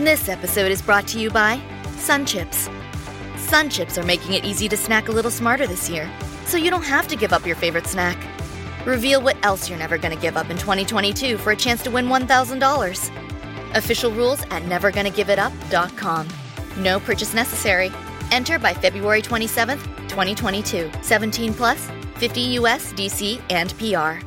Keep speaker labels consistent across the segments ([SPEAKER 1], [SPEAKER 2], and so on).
[SPEAKER 1] This episode is brought to you by Sun Chips. Sun Chips are making it easy to snack a little smarter this year, so you don't have to give up your favorite snack. Reveal what else you're never going to give up in 2022 for a chance to win $1,000. Official rules at nevergonnagiveitup.com. No purchase necessary. Enter by February 27th, 2022. 17 plus, 50 US, DC, and PR.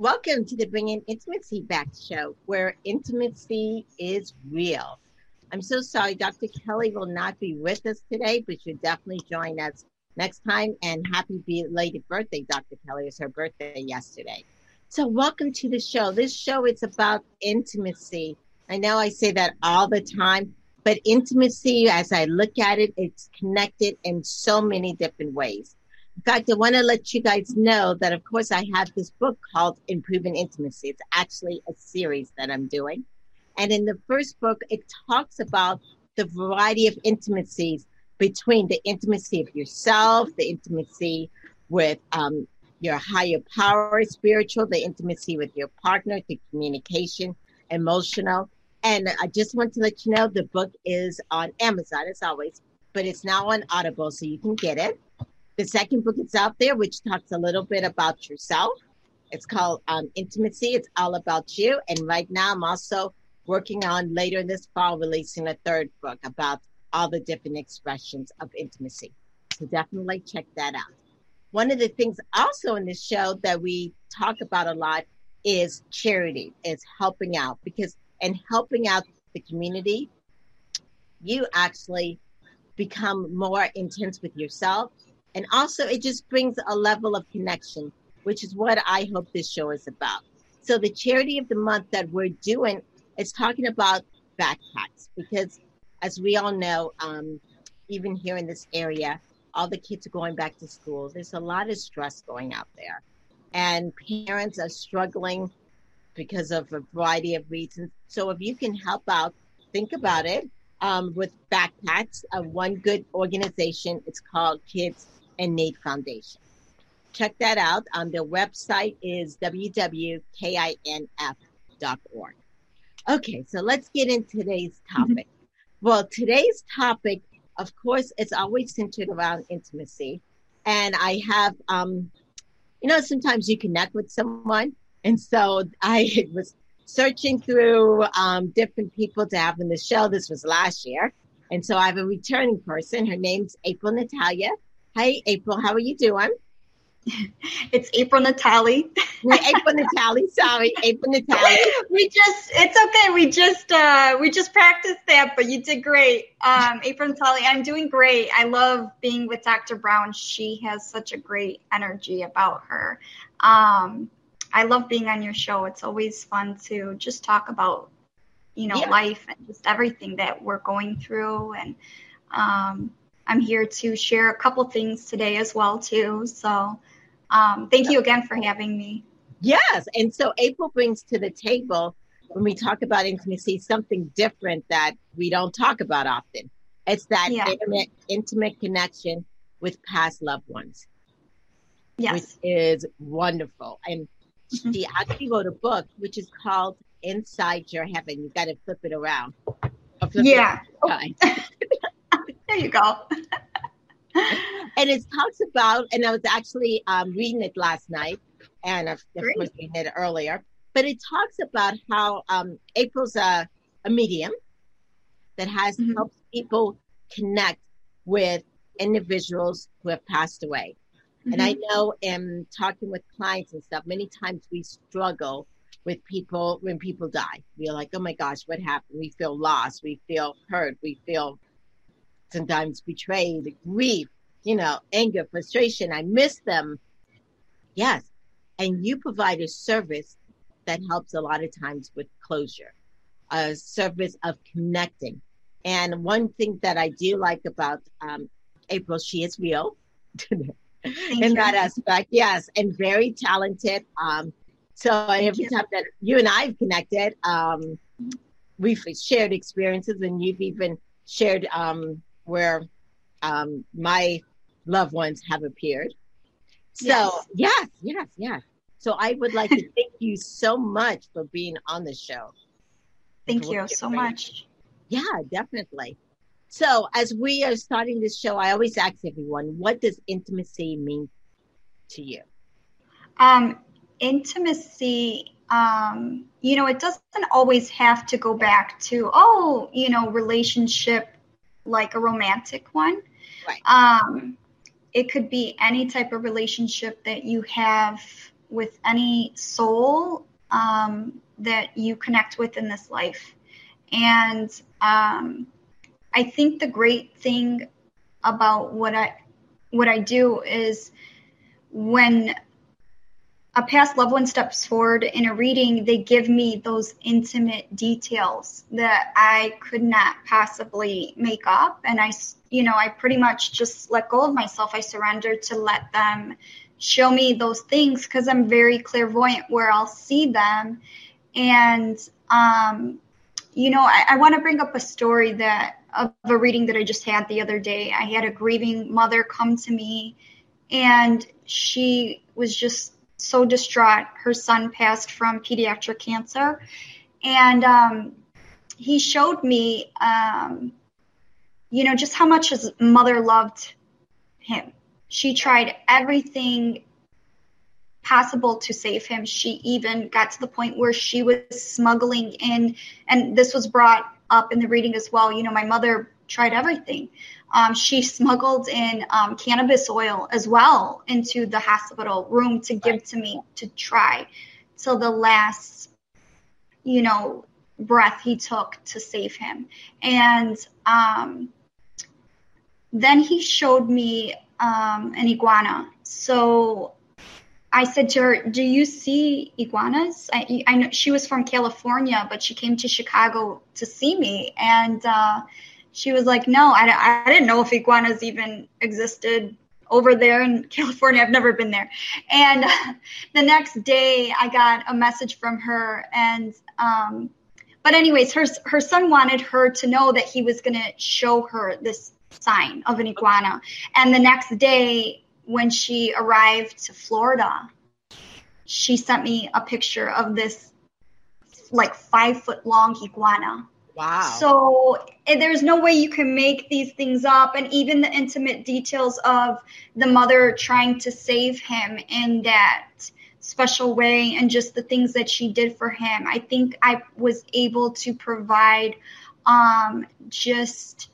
[SPEAKER 2] Welcome to the Bringing Intimacy Back show, where intimacy is real. I'm so sorry, Dr. Kelly will not be with us today, but you'll definitely join us next time. And happy belated birthday, Dr. Kelly. Was her birthday yesterday. So, welcome to the show. This show is about intimacy. I know I say that all the time, but intimacy, as I look at it, it's connected in so many different ways. In fact, I want to let you guys know that, of course, I have this book called Improving Intimacy. It's actually a series that I'm doing. And in the first book, it talks about the variety of intimacies between the intimacy of yourself, the intimacy with um, your higher power, spiritual, the intimacy with your partner, the communication, emotional. And I just want to let you know the book is on Amazon as always, but it's now on Audible, so you can get it. The second book is out there, which talks a little bit about yourself. It's called um, Intimacy. It's all about you. And right now, I'm also working on later this fall releasing a third book about all the different expressions of intimacy. So definitely check that out. One of the things also in this show that we talk about a lot is charity, is helping out because and helping out the community, you actually become more intense with yourself and also, it just brings a level of connection, which is what I hope this show is about. So, the charity of the month that we're doing is talking about backpacks because, as we all know, um, even here in this area, all the kids are going back to school. There's a lot of stress going out there, and parents are struggling because of a variety of reasons. So, if you can help out, think about it um, with backpacks. Uh, one good organization, it's called Kids In Need Foundation. Check that out. Um, their website is www.kinf.org. Okay, so let's get into today's topic. Mm-hmm. Well, today's topic, of course, is always centered around intimacy. And I have, um, you know, sometimes you connect with someone. And so I was searching through um, different people to have in the show. This was last year. And so I have a returning person. Her name's April Natalia. Hi, April. How are you doing?
[SPEAKER 3] It's April Natali.
[SPEAKER 2] April Natali. Sorry, April Natali.
[SPEAKER 3] We just, it's okay. We just, uh, we just practiced that, but you did great. Um, April Natali, I'm doing great. I love being with Dr. Brown. She has such a great energy about her. Um, I love being on your show. It's always fun to just talk about, you know, yeah. life and just everything that we're going through and, um, I'm here to share a couple things today as well too. So um, thank you again for having me.
[SPEAKER 2] Yes, and so April brings to the table when we talk about intimacy something different that we don't talk about often. It's that yeah. intimate, intimate connection with past loved ones.
[SPEAKER 3] Yes,
[SPEAKER 2] which is wonderful. And. She actually wrote a book which is called Inside Your Heaven. You got to flip it around.
[SPEAKER 3] Flip yeah. It There you go.
[SPEAKER 2] and it talks about, and I was actually um, reading it last night, and of, of course reading it earlier. But it talks about how um, April's a, a medium that has mm-hmm. helped people connect with individuals who have passed away. Mm-hmm. And I mm-hmm. know in talking with clients and stuff, many times we struggle with people when people die. We're like, oh my gosh, what happened? We feel lost. We feel hurt. We feel sometimes betrayed, grief, you know, anger, frustration. I miss them. Yes. And you provide a service that helps a lot of times with closure, a service of connecting. And one thing that I do like about um, April, she is real in
[SPEAKER 3] you.
[SPEAKER 2] that aspect. Yes. And very talented. Um, so every
[SPEAKER 3] you.
[SPEAKER 2] time that you and I have connected, um, we've shared experiences and you've even shared um, where um, my loved ones have appeared. So
[SPEAKER 3] Yes.
[SPEAKER 2] yes, yes, yes. So I would like to thank you so much for being on the show.
[SPEAKER 3] Thank you so much.
[SPEAKER 2] Yeah, definitely. So as we are starting this show, I always ask everyone, what does intimacy mean to you?
[SPEAKER 3] Um, intimacy, um, you know, it doesn't always have to go back to, oh, you know, relationship like a romantic one.
[SPEAKER 2] Right.
[SPEAKER 3] Um, it could be any type of relationship that you have with any soul um, that you connect with in this life. And um, I think the great thing about what I what I do is when a past loved one steps forward in a reading, they give me those intimate details that I could not possibly make up. And I, you know, I pretty much just let go of myself. I surrender to let them show me those things because I'm very clairvoyant where I'll see them. And, um, you know, I, I want to bring up a story that of a reading that I just had the other day. I had a grieving mother come to me and she was just so distraught. Her son passed from pediatric cancer, and um, he showed me, um, you know, just how much his mother loved him. She tried everything possible to save him. She even got to the point where she was smuggling in, and this was brought up in the reading as well. You know, my mother tried everything. Um, she smuggled in um, cannabis oil as well into the hospital room to give to me to try till the last, you know, breath he took to save him. And um, then he showed me um, an iguana. So I said to her, "Do you see iguanas?" I, I know she was from California, but she came to Chicago to see me, and uh, she was like, "No, I, I didn't know if iguanas even existed over there in California. I've never been there." And the next day, I got a message from her, and um, but anyways, her her son wanted her to know that he was going to show her this sign of an iguana, and the next day when she arrived to Florida, she sent me a picture of this like five foot long iguana.
[SPEAKER 2] Wow.
[SPEAKER 3] So eh, there's no way you can make these things up. And even the intimate details of the mother trying to save him in that special way and just the things that she did for him, I think I was able to provide um, just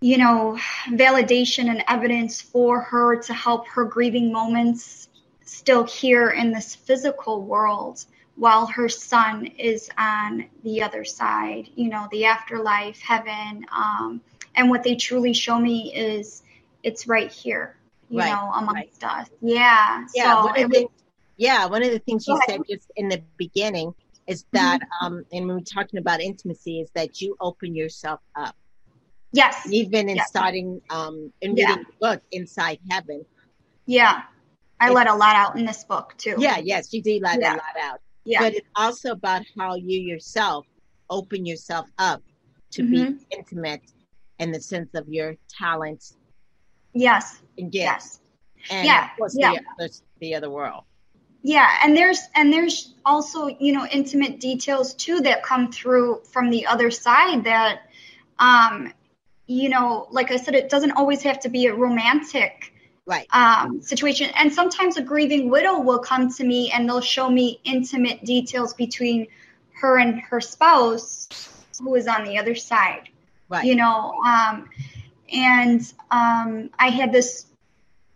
[SPEAKER 3] you know, validation and evidence for her to help her grieving moments still here in this physical world while her son is on the other side, you know, the afterlife, heaven. Um, and what they truly show me is it's right here, you
[SPEAKER 2] Right,
[SPEAKER 3] know, amongst us. Yeah.
[SPEAKER 2] yeah,
[SPEAKER 3] so
[SPEAKER 2] one of
[SPEAKER 3] was,
[SPEAKER 2] the, yeah, one of the things you said just in the beginning is that, um, and when we're talking about intimacy, is that you open yourself up.
[SPEAKER 3] Yes.
[SPEAKER 2] Even in
[SPEAKER 3] Yes.
[SPEAKER 2] starting, um, in
[SPEAKER 3] Yeah.
[SPEAKER 2] reading the book Inside Heaven.
[SPEAKER 3] Yeah. I let a lot out in this book too.
[SPEAKER 2] Yeah, yes, you did let
[SPEAKER 3] Yeah.
[SPEAKER 2] a lot out.
[SPEAKER 3] Yeah.
[SPEAKER 2] But it's also about how you yourself open yourself up to
[SPEAKER 3] Mm-hmm.
[SPEAKER 2] be intimate in the sense of your talents
[SPEAKER 3] yes.
[SPEAKER 2] and gifts.
[SPEAKER 3] Yes.
[SPEAKER 2] And
[SPEAKER 3] Yeah, yeah.
[SPEAKER 2] the, other, the other world.
[SPEAKER 3] Yeah, and there's and there's also you know intimate details too that come through from the other side that, um, you know, like I said, it doesn't always have to be a romantic
[SPEAKER 2] Right.
[SPEAKER 3] um, situation. And sometimes a grieving widow will come to me and they'll show me intimate details between her and her spouse, who is on the other side
[SPEAKER 2] Right.
[SPEAKER 3] you know um, and um, i had this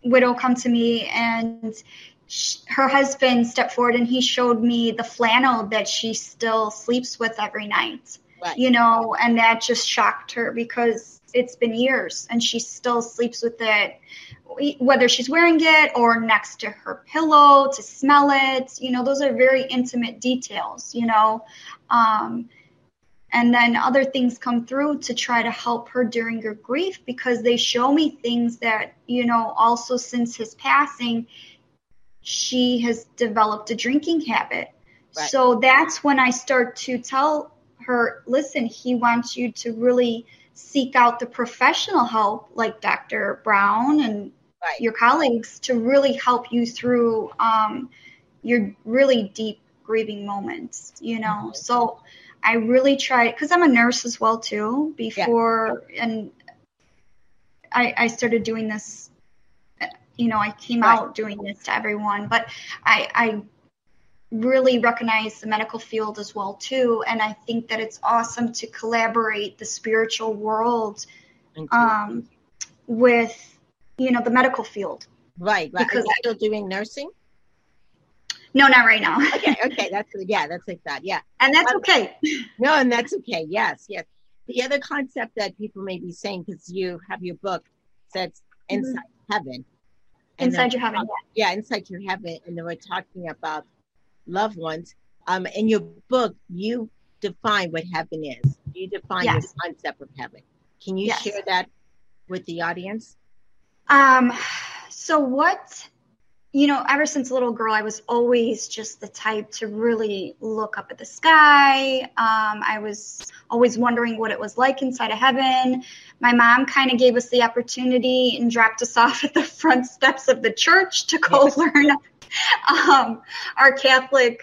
[SPEAKER 3] widow come to me and she, her husband stepped forward and he showed me the flannel that she still sleeps with every night. Right. You know, and that just shocked her because it's been years and she still sleeps with it whether she's wearing it or next to her pillow to smell it. You know those are very intimate details you know? Um, and then other things come through to try to help her during her grief because they show me things that you know also since his passing she has developed a drinking habit. Right. so that's when i start to tell her listen he wants you to really seek out the professional help like dr brown and right. your colleagues to really help you through um, your really deep grieving moments you know mm-hmm. so I really tried because I'm a nurse as well too. Before yeah. and I, I started doing this. You know, I came right. out doing this to everyone, but I, I really recognize the medical field as well too, and I think that it's awesome to collaborate the spiritual world um, with you know the medical field.
[SPEAKER 2] Right, right. Because Are you still doing nursing?
[SPEAKER 3] No, not right now.
[SPEAKER 2] okay, okay, that's yeah, that's like that, yeah.
[SPEAKER 3] And that's um, okay.
[SPEAKER 2] No, and that's okay. Yes, yes. The other concept that people may be saying because you have your book says inside mm-hmm. heaven.
[SPEAKER 3] Inside your heaven.
[SPEAKER 2] Yeah. yeah, inside your heaven, and then we're talking about loved ones. Um, in your book, you define what heaven is. You define yes. the concept of heaven. Can you yes. share that with the audience?
[SPEAKER 3] Um, so what you know, ever since a little girl, I was always just the type to really look up at the sky. Um, I was always wondering what it was like inside of heaven. My mom kind of gave us the opportunity and dropped us off at the front steps of the church to go yes. learn um, our Catholic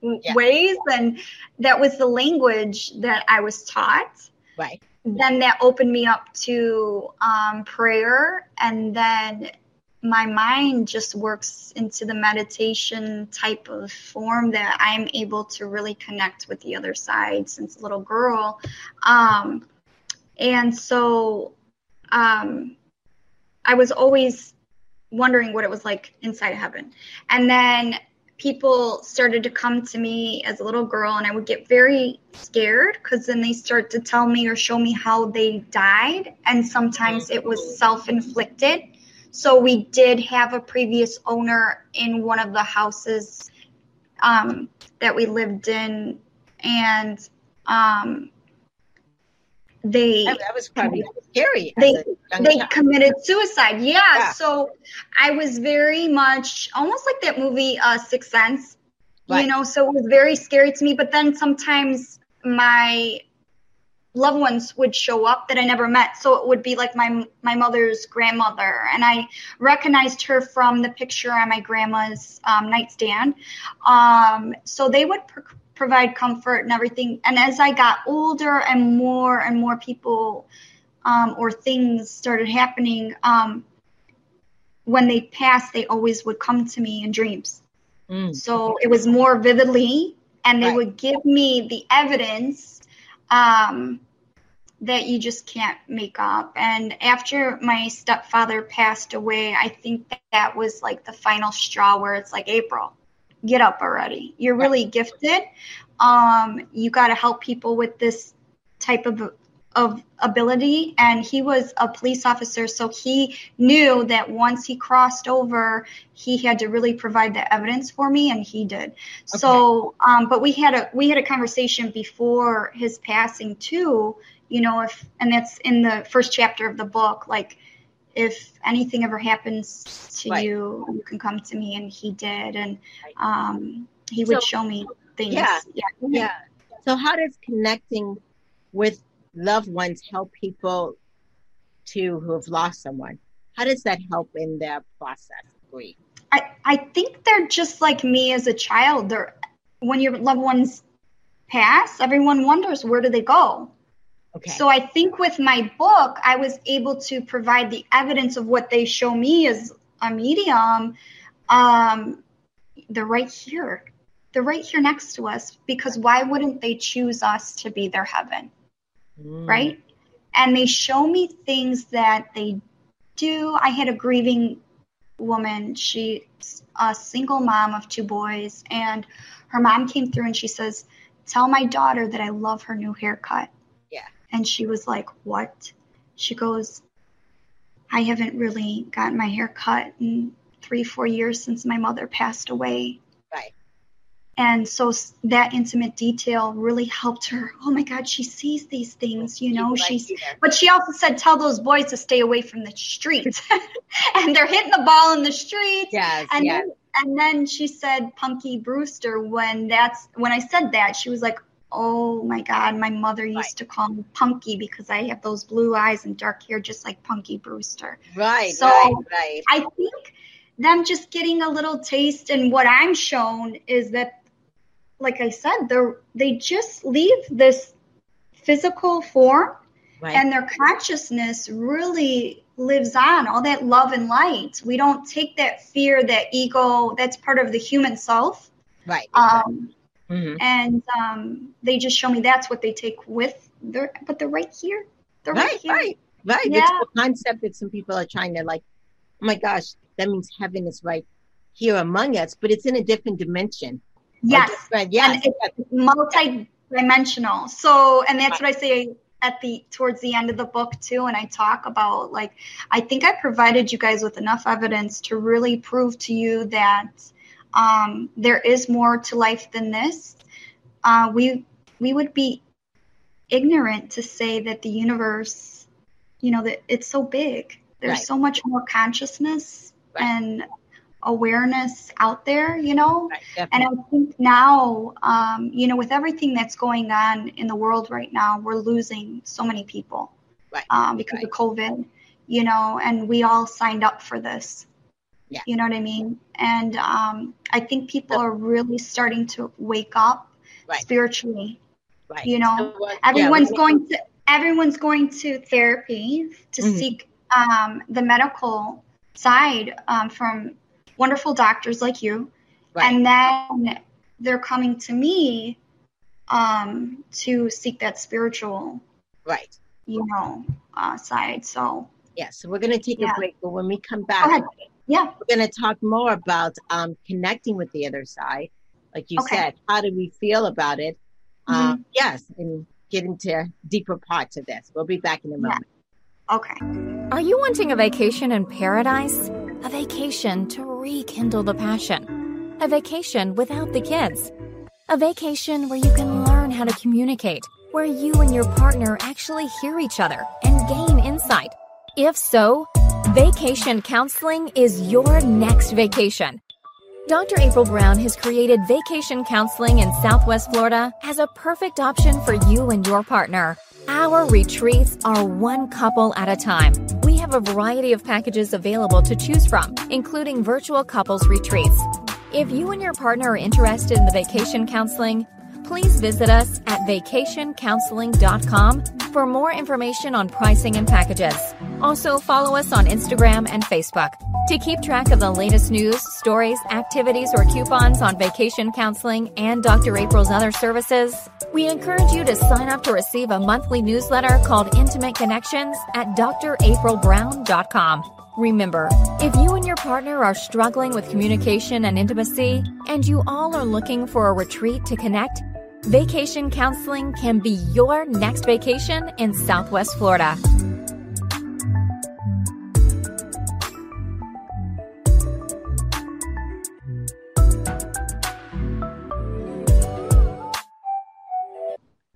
[SPEAKER 3] yeah. ways. And that was the language that I was taught.
[SPEAKER 2] Right.
[SPEAKER 3] Then that opened me up to um, prayer and then my mind just works into the meditation type of form that I'm able to really connect with the other side since a little girl. Um, and so um, I was always wondering what it was like inside of heaven. And then people started to come to me as a little girl, and I would get very scared because then they start to tell me or show me how they died. And sometimes it was self inflicted so we did have a previous owner in one of the houses um, that we lived in, and um, they
[SPEAKER 2] that was probably scary.
[SPEAKER 3] They they child. committed suicide. Yeah, yeah, So I was very much almost like that movie uh, Sixth Sense. Right. You know, so it was very scary to me. But then sometimes my loved ones would show up that I never met. So it would be like my my mother's grandmother, and I recognized her from the picture on my grandma's um, nightstand. Um, so they would provide comfort and everything. And as I got older and more and more people um, or things started happening, um, when they passed, they always would come to me in dreams. Mm. So it was more vividly, and they right. would give me the evidence um, that you just can't make up. And after my stepfather passed away, I think that, that was like the final straw where it's like, April, get up already. You're really gifted. Um, you got to help people with this type of of ability and he was a police officer so he knew that once he crossed over he had to really provide the evidence for me and he did okay. so um, but we had a we had a conversation before his passing too you know if and that's in the first chapter of the book like if anything ever happens to right. you you can come to me and he did and um, he would so, show me things
[SPEAKER 2] yeah, yeah yeah so how does connecting with loved ones help people to who have lost someone? How does that help in their process of grief?
[SPEAKER 3] I, I think they're just like me as a child. They're when your loved ones pass, everyone wonders where do they go? Okay. So I think with my book, I was able to provide the evidence of what they show me as a medium. Um, they're right here. They're right here next to us because why wouldn't they choose us to be their heaven? mm. right? And they show me things that they do. I had a grieving woman. She's a single mom of two boys, and her mom came through and she says, "Tell my daughter that I love her new haircut." And she was like, "What?" She goes, "I haven't really gotten my hair cut in three, four years since my mother passed away."
[SPEAKER 2] Right.
[SPEAKER 3] And so that intimate detail really helped her. Oh my God, she sees these things, you know.
[SPEAKER 2] People
[SPEAKER 3] She's,
[SPEAKER 2] there.
[SPEAKER 3] but she also said, tell those boys to stay away from the streets. and they're hitting the ball in the streets.
[SPEAKER 2] Yes,
[SPEAKER 3] And
[SPEAKER 2] yes.
[SPEAKER 3] then, and then she said Punky Brewster when that's when I said that she was like, "Oh my God, my mother used
[SPEAKER 2] Right.
[SPEAKER 3] to call me Punky because I have those blue eyes and dark hair just like Punky Brewster."
[SPEAKER 2] Right,
[SPEAKER 3] So-
[SPEAKER 2] right, right.
[SPEAKER 3] I think them just getting a little taste and what I'm shown is that, like I said, they're they just leave this physical form
[SPEAKER 2] Right.
[SPEAKER 3] and their consciousness really lives on all that love and light we don't take that fear that ego that's part of the human self
[SPEAKER 2] right.
[SPEAKER 3] um,
[SPEAKER 2] Mhm.
[SPEAKER 3] and um, they just show me that's what they take with their but they're right here they're right,
[SPEAKER 2] Right,
[SPEAKER 3] here
[SPEAKER 2] right, right.
[SPEAKER 3] Yeah.
[SPEAKER 2] It's the concept that some people are trying to like, oh my gosh, that means heaven is right here among us, but it's in a different dimension.
[SPEAKER 3] Yes
[SPEAKER 2] different- yes.
[SPEAKER 3] And it's multi-dimensional so and that's what i say at the towards the end of the book too and i talk about like i think i provided you guys with enough evidence to really prove to you that um, there is more to life than this uh, we we would be ignorant to say that the universe you know that it's so big there's
[SPEAKER 2] Right.
[SPEAKER 3] so much more consciousness
[SPEAKER 2] Right.
[SPEAKER 3] and awareness out there you know
[SPEAKER 2] right,
[SPEAKER 3] and. I think now, um, you know, with everything that's going on in the world right now, we're losing so many people
[SPEAKER 2] Right.
[SPEAKER 3] um, because of COVID, you know, and we all signed up for this.
[SPEAKER 2] Yeah.
[SPEAKER 3] You know what I mean? And um, I think people are really starting to wake up
[SPEAKER 2] Right.
[SPEAKER 3] spiritually.
[SPEAKER 2] right.
[SPEAKER 3] you know,
[SPEAKER 2] So what-
[SPEAKER 3] Everyone's
[SPEAKER 2] we-
[SPEAKER 3] going to everyone's going to therapy to
[SPEAKER 2] Mhm.
[SPEAKER 3] seek um, the medical side um, from wonderful doctors like you
[SPEAKER 2] Right.
[SPEAKER 3] and then they're coming to me um, to seek that spiritual,
[SPEAKER 2] right.
[SPEAKER 3] you know, uh, side. So
[SPEAKER 2] Yeah. So we're going to take
[SPEAKER 3] Yeah.
[SPEAKER 2] a break, but when we come back.
[SPEAKER 3] Yeah.
[SPEAKER 2] we're going to talk more about um, connecting with the other side. Like you
[SPEAKER 3] Okay.
[SPEAKER 2] said, how do we feel about it? Um, yes, and get into deeper parts of this. We'll be back in a moment.
[SPEAKER 3] Okay.
[SPEAKER 4] Are you wanting a vacation in paradise? A vacation to rekindle the passion? A vacation without the kids? A vacation where you can learn how to communicate, where you and your partner actually hear each other and gain insight? If so, Vacation Counseling is your next vacation. Dr. April Brown has created vacation counseling in Southwest Florida as a perfect option for you and your partner. Our retreats are one couple at a time. We have a variety of packages available to choose from, including virtual couples retreats. If you and your partner are interested in the vacation counseling, please visit us at vacationcounseling.com for more information on pricing and packages. Also, follow us on Instagram and Facebook. To keep track of the latest news, stories, activities, or coupons on vacation counseling and Dr. April's other services, we encourage you to sign up to receive a monthly newsletter called Intimate Connections at draprilbrown.com. Remember, if you and your partner are struggling with communication and intimacy, and you all are looking for a retreat to connect, Vacation Counseling can be your next vacation in Southwest Florida.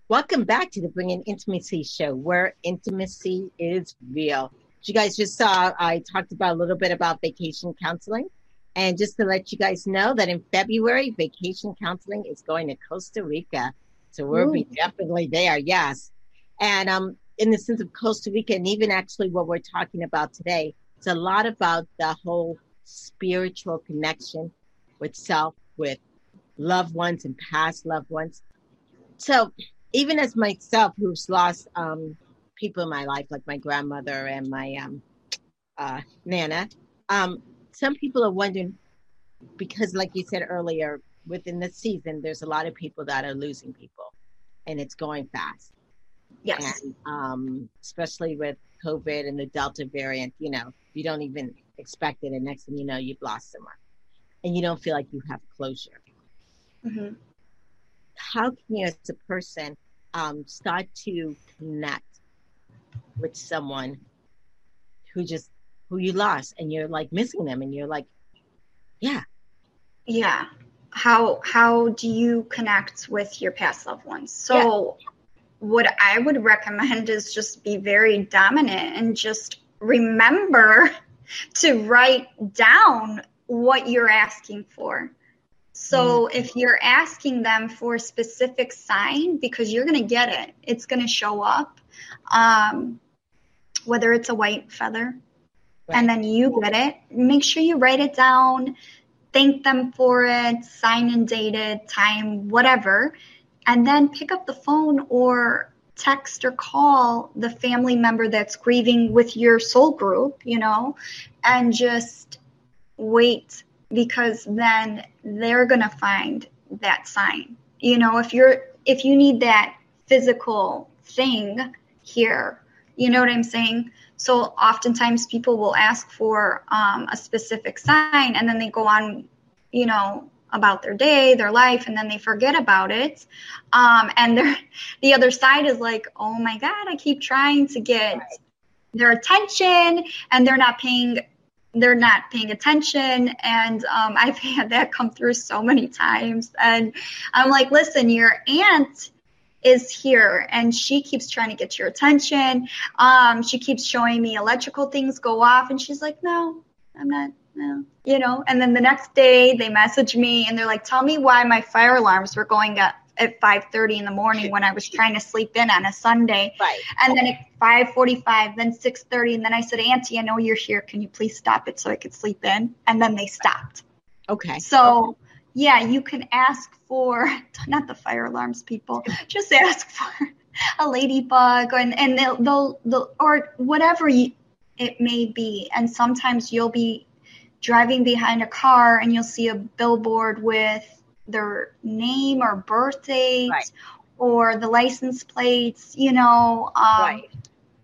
[SPEAKER 2] Welcome back to the Bringing Intimacy Show, where intimacy is real. You guys just saw, I talked about a little bit about vacation counseling. And just to let you guys know that in February, vacation counseling is going to Costa Rica. So we'll be definitely there, yes. And um, in the sense of Costa Rica, and even actually what we're talking about today, it's a lot about the whole spiritual connection with self, with loved ones and past loved ones. So even as myself, who's lost um, people in my life, like my grandmother and my um, uh, nana, um, some people are wondering because, like you said earlier, within the season, there's a lot of people that are losing people, and it's going fast.
[SPEAKER 3] Yes.
[SPEAKER 2] And um, especially with COVID and the Delta variant, you know, you don't even expect it, and next thing you know, you've lost someone. and you don't feel like you have closure.
[SPEAKER 3] Mm-hmm.
[SPEAKER 2] How can you, as a person, um, start to connect with someone who just who you lost, and you're like missing them, and you're like, yeah,
[SPEAKER 3] yeah. How how do you connect with your past loved ones? So. Yeah what I would recommend is just be very dominant and just remember to write down what you're asking for. So mm-hmm. if you're asking them for a specific sign, because you're going to get it, it's going to show up, um, whether it's a white feather, right. and then you get it, make sure you write it down, thank them for it, sign and date it, time, whatever, and then pick up the phone or text or call the family member that's grieving with your soul group, you know, and just wait because then they're going to find that sign. You know, if you're if you need that physical thing here, you know what I'm saying? So oftentimes people will ask for um, a specific sign and then they go on, you know, about their day, their life, and then they forget about it. Um, and the other side is like, oh my God, I keep trying to get their attention and they're not paying they're not paying attention and um, i've had that come through so many times and i'm like listen your aunt is here and she keeps trying to get your attention um, she keeps showing me electrical things go off and she's like no i'm not no you know and then the next day they message me and they're like tell me why my fire alarms were going up at 5:30 in the morning when I was trying to sleep in on a Sunday.
[SPEAKER 2] Right.
[SPEAKER 3] And then at 5:45, then 6:30, and then I said, "Auntie, I know you're here. Can you please stop it so I could sleep in?" And then they stopped.
[SPEAKER 2] Okay.
[SPEAKER 3] So, yeah, you can ask for not the fire alarms people. Just ask for a ladybug and and they'll they'll, they'll or whatever you, it may be. And sometimes you'll be driving behind a car and you'll see a billboard with their name or birth date right. or the license plates, you know. Um,
[SPEAKER 2] right.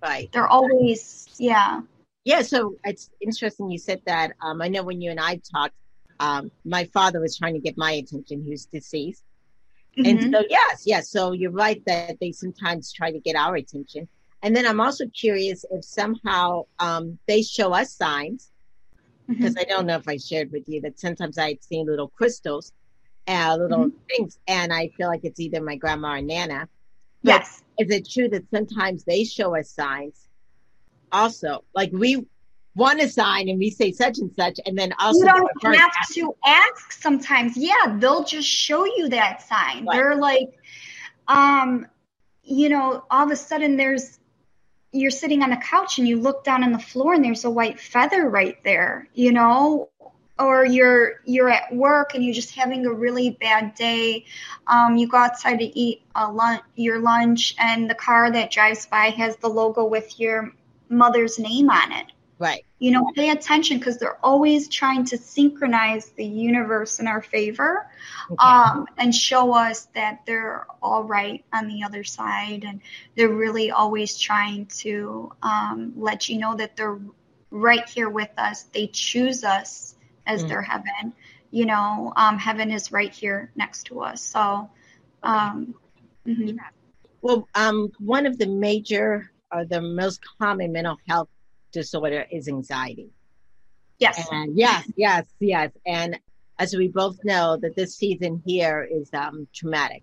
[SPEAKER 2] Right.
[SPEAKER 3] They're always, yeah.
[SPEAKER 2] Yeah. So it's interesting you said that. Um, I know when you and I talked, um, my father was trying to get my attention, He was deceased. Mm-hmm. And so, yes, yes. So you're right that they sometimes try to get our attention. And then I'm also curious if somehow um, they show us signs, because mm-hmm. I don't know if I shared with you that sometimes I've seen little crystals uh, little mm-hmm. things. And I feel like it's either my grandma or Nana.
[SPEAKER 3] But yes.
[SPEAKER 2] Is it true that sometimes they show us signs also? Like we want a sign and we say such and such, and then also
[SPEAKER 3] you don't have to ask sometimes. Yeah, they'll just show you that sign. Right. They're like, um, you know, all of a sudden there's you're sitting on the couch and you look down on the floor and there's a white feather right there, you know, or you're you're at work and you're just having a really bad day um, you go outside to eat a lunch, your lunch and the car that drives by has the logo with your mother's name on it
[SPEAKER 2] right
[SPEAKER 3] you know pay attention because they're always trying to synchronize the universe in our favor okay. um, and show us that they're all right on the other side and they're really always trying to um, let you know that they're right here with us they choose us as mm. their heaven. You know, um, heaven is right here next to us. So, um, mm-hmm.
[SPEAKER 2] well, um, one of the major or uh, the most common mental health disorder is anxiety.
[SPEAKER 3] Yes.
[SPEAKER 2] And yes, yes, yes. And as we both know, that this season here is um, traumatic.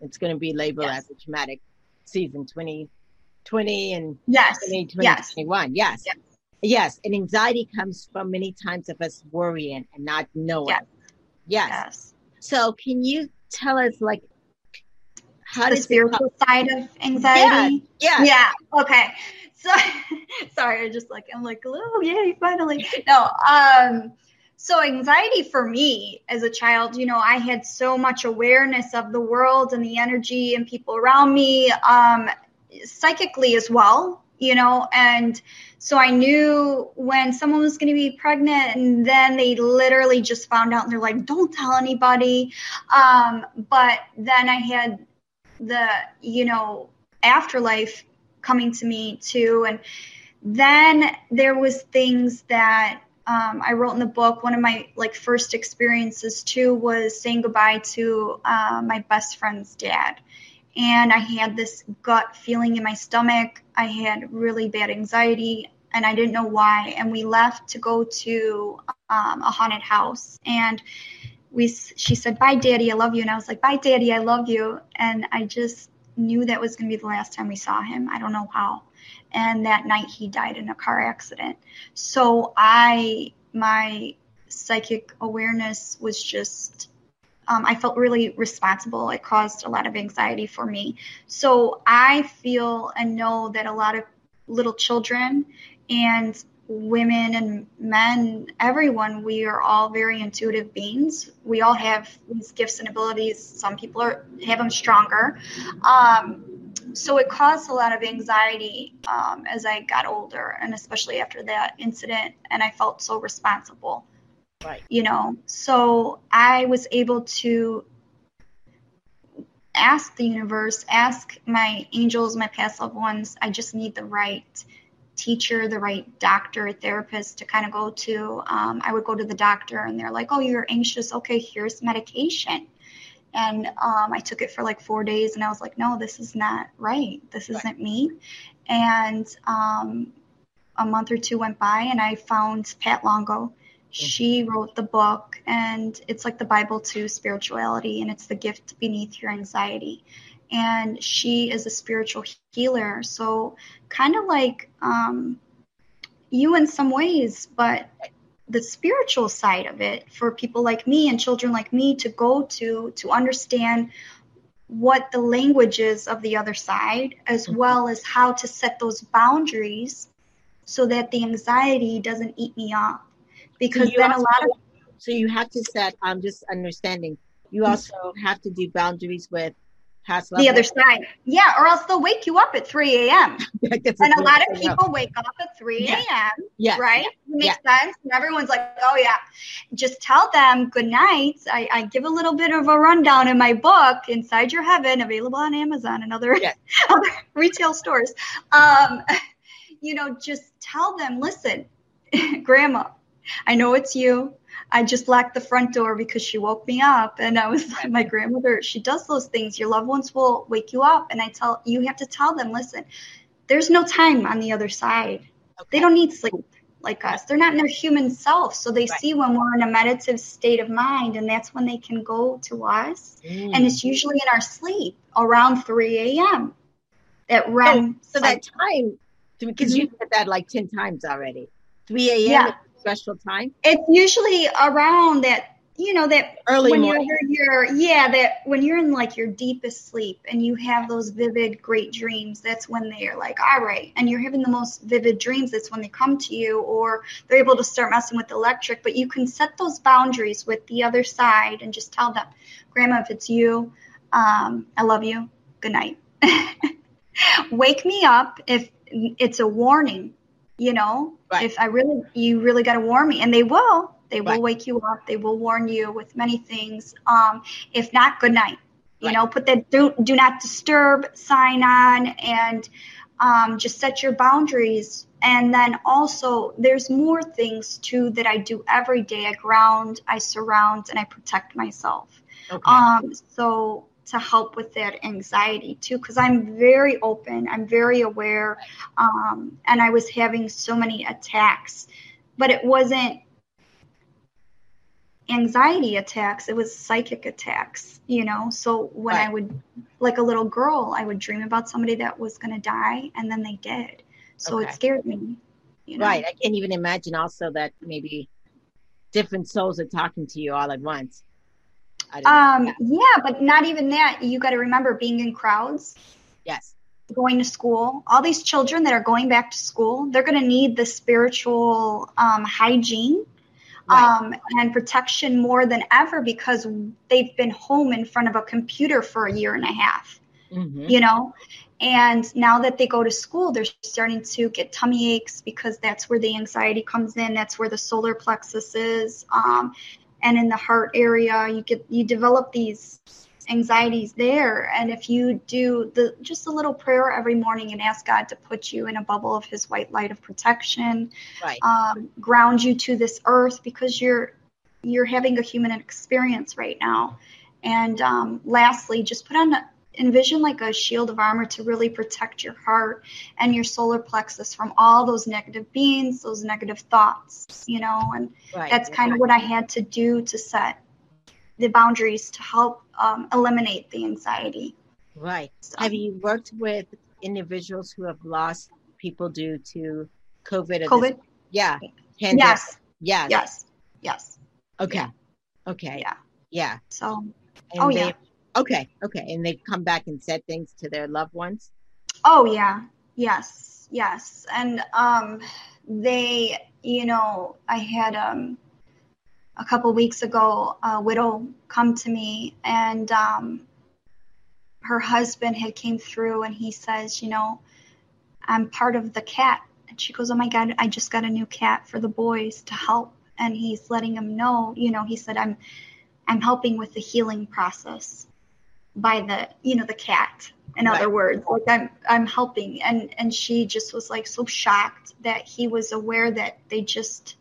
[SPEAKER 2] It's going to be labeled yes. as a traumatic season, 2020 and
[SPEAKER 3] yes.
[SPEAKER 2] 2021. Yes. yes. Yes, and anxiety comes from many times of us worrying and not knowing. Yes. yes. yes. So, can you tell us, like,
[SPEAKER 3] how the spiritual side of anxiety?
[SPEAKER 2] Yeah.
[SPEAKER 3] Yeah. Yeah. Okay. So, sorry, I just like I'm like, oh yay, finally. No. Um. So anxiety for me as a child, you know, I had so much awareness of the world and the energy and people around me, um, psychically as well, you know, and so I knew when someone was going to be pregnant, and then they literally just found out and they're like, don't tell anybody. Um, but then I had the, you know, afterlife coming to me too. And then there was things that um, I wrote in the book, one of my like first experiences too was saying goodbye to uh, my best friend's dad. And I had this gut feeling in my stomach. I had really bad anxiety and I didn't know why. And we left to go to um, a haunted house. And we, she said, "Bye, Daddy, I love you." And I was like, "Bye, Daddy, I love you." And I just knew that was going to be the last time we saw him. I don't know how. And that night he died in a car accident. So I, my psychic awareness was just um, I felt really responsible. It caused a lot of anxiety for me. So I feel and know that a lot of little children and women and men, everyone, we are all very intuitive beings. We all have these gifts and abilities. Some people are have them stronger. Um, so it caused a lot of anxiety um, as I got older, and especially after that incident. And I felt so responsible.
[SPEAKER 2] Right.
[SPEAKER 3] You know, so I was able to ask the universe, ask my angels, my past loved ones. I just need the right teacher, the right doctor, therapist to kind of go to. Um, I would go to the doctor and they're like, oh, you're anxious. Okay, here's medication. And um, I took it for like four days and I was like, no, this is not right. This isn't me. And um, a month or two went by and I found Pat Longo. She wrote the book, and it's like the Bible to spirituality, and it's the gift beneath your anxiety and she is a spiritual healer. So, kind of like um, you in some ways, but the spiritual side of it for people like me and children like me to go to to understand what the language is of the other side, as mm-hmm. well as how to set those boundaries so that the anxiety doesn't eat me up. Because so then also, a lot of
[SPEAKER 2] so you have to set. I'm just understanding. You mm-hmm. also have to do boundaries with
[SPEAKER 3] the other side. Yeah, or else they'll wake you up at 3 a.m. and a lot of people wake up at 3 a.m. Yeah. yeah. Right? It makes yeah. sense. And everyone's like, oh, yeah. Just tell them good night. I, I, give a little bit of a rundown in my book, Inside Your Heaven, available on Amazon and other, yeah. other retail stores. Um, you know, just tell them, listen, grandma, I know it's you. I just locked the front door because she woke me up. And I was like, my grandmother, she does those things. Your loved ones will wake you up. And I tell you have to tell them, listen, there's no time on the other side. Okay. They don't need sleep like us. They're not in their human self. So they right. see when we're in a meditative state of mind, and that's when they can go to us. Mm. And it's usually in our sleep around 3 a.m. That REM.
[SPEAKER 2] So, so that time, because mm-hmm. you said that like 10 times already. 3 a.m. Yeah special time?
[SPEAKER 3] It's usually around that you know that
[SPEAKER 2] early
[SPEAKER 3] when
[SPEAKER 2] morning.
[SPEAKER 3] You're, you're, yeah that when you're in like your deepest sleep and you have those vivid great dreams that's when they're like all right and you're having the most vivid dreams that's when they come to you or they're able to start messing with the electric but you can set those boundaries with the other side and just tell them grandma if it's you um, i love you good night wake me up if it's a warning you know right. if i really you really got to warn me and they will they will right. wake you up they will warn you with many things um if not good night you right. know put that do, do not disturb sign on and um, just set your boundaries and then also there's more things too that i do every day i ground i surround and i protect myself okay. um so to help with that anxiety too because i'm very open i'm very aware um, and i was having so many attacks but it wasn't anxiety attacks it was psychic attacks you know so when right. i would like a little girl i would dream about somebody that was going to die and then they did so okay. it scared me
[SPEAKER 2] you know? right i can't even imagine also that maybe different souls are talking to you all at once
[SPEAKER 3] um, yeah, but not even that. You got to remember being in crowds.
[SPEAKER 2] Yes.
[SPEAKER 3] Going to school. All these children that are going back to school, they're going to need the spiritual um, hygiene right. um, and protection more than ever because they've been home in front of a computer for a year and a half. Mm-hmm. You know, and now that they go to school, they're starting to get tummy aches because that's where the anxiety comes in. That's where the solar plexus is. Um, and in the heart area you get you develop these anxieties there. And if you do the just a little prayer every morning and ask God to put you in a bubble of His white light of protection,
[SPEAKER 2] Right.
[SPEAKER 3] um, ground you to this earth because you're you're having a human experience right now. And um, lastly, just put on envision like a shield of armor to really protect your heart and your solar plexus from all those negative beings, those negative thoughts, you know, and
[SPEAKER 2] Right.
[SPEAKER 3] that's kind of what I had to do to set the boundaries to help um, eliminate the anxiety.
[SPEAKER 2] Right.
[SPEAKER 3] So,
[SPEAKER 2] Have you worked with individuals who have lost people due to COVID? or this-
[SPEAKER 3] COVID?
[SPEAKER 2] yeah. Pandemic?
[SPEAKER 3] Yes,
[SPEAKER 2] Yes.
[SPEAKER 3] yes, yes.
[SPEAKER 2] Okay. Okay.
[SPEAKER 3] Yeah.
[SPEAKER 2] Yeah.
[SPEAKER 3] So,
[SPEAKER 2] And
[SPEAKER 3] oh
[SPEAKER 2] they-
[SPEAKER 3] yeah.
[SPEAKER 2] Okay. Okay. And they've come back and said things to their loved ones.
[SPEAKER 3] Oh yeah. Yes. Yes. And um they, you know, I had um a couple weeks ago a widow come to me and um her husband had came through and he says, you know, I'm part of the cat. And she goes, "Oh my god, I just got a new cat for the boys to help." And he's letting him know, you know, he said I'm I'm helping with the healing process by the, you know, the cat in
[SPEAKER 2] Right.
[SPEAKER 3] other words like i'm i'm helping and and she just was like so shocked that he was aware that they just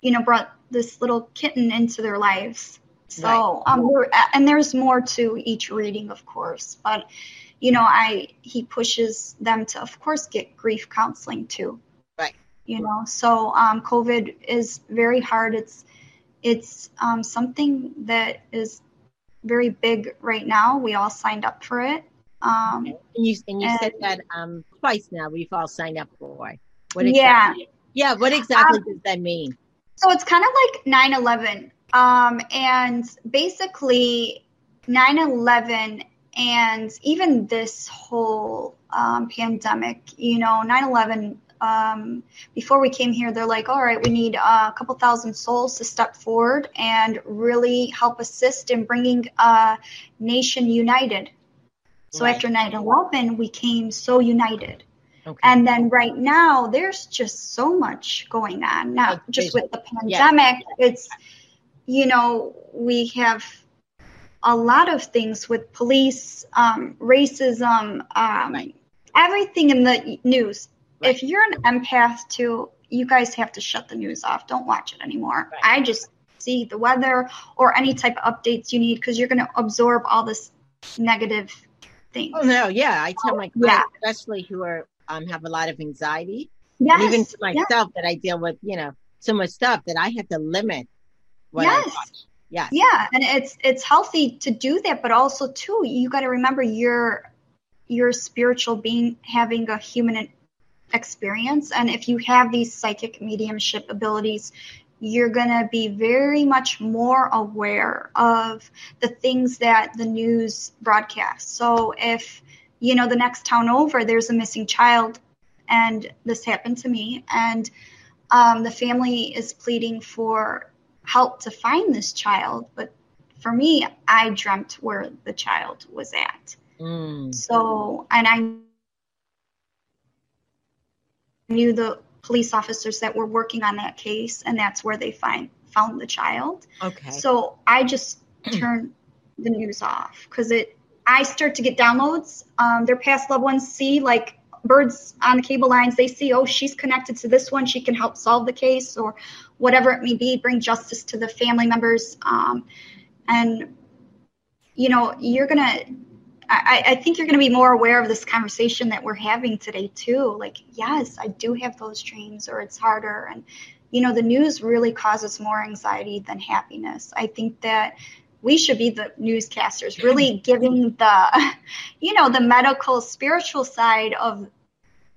[SPEAKER 3] you know brought this little kitten into their lives so
[SPEAKER 2] Right.
[SPEAKER 3] um and there's more to each reading of course but you know i he pushes them to of course get grief counseling too
[SPEAKER 2] Right.
[SPEAKER 3] you know so um covid is very hard it's it's um something that is very big right now we all signed up for it um
[SPEAKER 2] And you and you said that um twice now. We've all signed up for. What
[SPEAKER 3] Yeah.
[SPEAKER 2] exactly? Yeah. What exactly does that mean?
[SPEAKER 3] So it's kind of like 9 11. Um, and basically, 9 11 and even this whole um, pandemic, you know, 9 11, um, before we came here, they're like, all right, we need uh, a couple thousand souls to step forward and really help assist in bringing a nation united. So
[SPEAKER 2] Right.
[SPEAKER 3] after 9 11, we came so united.
[SPEAKER 2] Okay.
[SPEAKER 3] And then right now, there's just so much going on. Not just with the
[SPEAKER 2] Yeah.
[SPEAKER 3] pandemic, it's, you know, we have a lot of things with police, um, racism, um,
[SPEAKER 2] Right.
[SPEAKER 3] everything in the news.
[SPEAKER 2] Right.
[SPEAKER 3] If you're an empath too, you guys have to shut the news off. Don't watch it anymore.
[SPEAKER 2] Right.
[SPEAKER 3] I just see the weather or any type of updates you need because you're going to absorb all this negative things.
[SPEAKER 2] Oh no, yeah. I tell my
[SPEAKER 3] Yeah.
[SPEAKER 2] clients, especially who are um have a lot of anxiety,
[SPEAKER 3] Yes.
[SPEAKER 2] and even to
[SPEAKER 3] yes.
[SPEAKER 2] myself that I deal with, you know, so much stuff that I have to limit what
[SPEAKER 3] Yes.
[SPEAKER 2] I watch. Yes.
[SPEAKER 3] Yeah, and it's it's healthy to do that, but also too, you got to remember you're you're a spiritual being having a human experience, and if you have these psychic mediumship abilities, you're gonna be very much more aware of the things that the news broadcasts. So if you know the next town over, there's a missing child, and this happened to me, and um, the family is pleading for help to find this child, but for me, I dreamt where the child was at.
[SPEAKER 2] Mm.
[SPEAKER 3] So, and I knew the police officers that were working on that case, and that's where they find found the child.
[SPEAKER 2] Okay.
[SPEAKER 3] So I just turn the news off because it. I start to get downloads. Um, their past loved ones see like birds on the cable lines. They see, oh, she's connected to this one. She can help solve the case or whatever it may be. Bring justice to the family members. Um, and you know, you're gonna. I, I think you're going to be more aware of this conversation that we're having today too. Like, yes, I do have those dreams, or it's harder, and you know, the news really causes more anxiety than happiness. I think that we should be the newscasters, really giving the, you know, the medical, spiritual side of,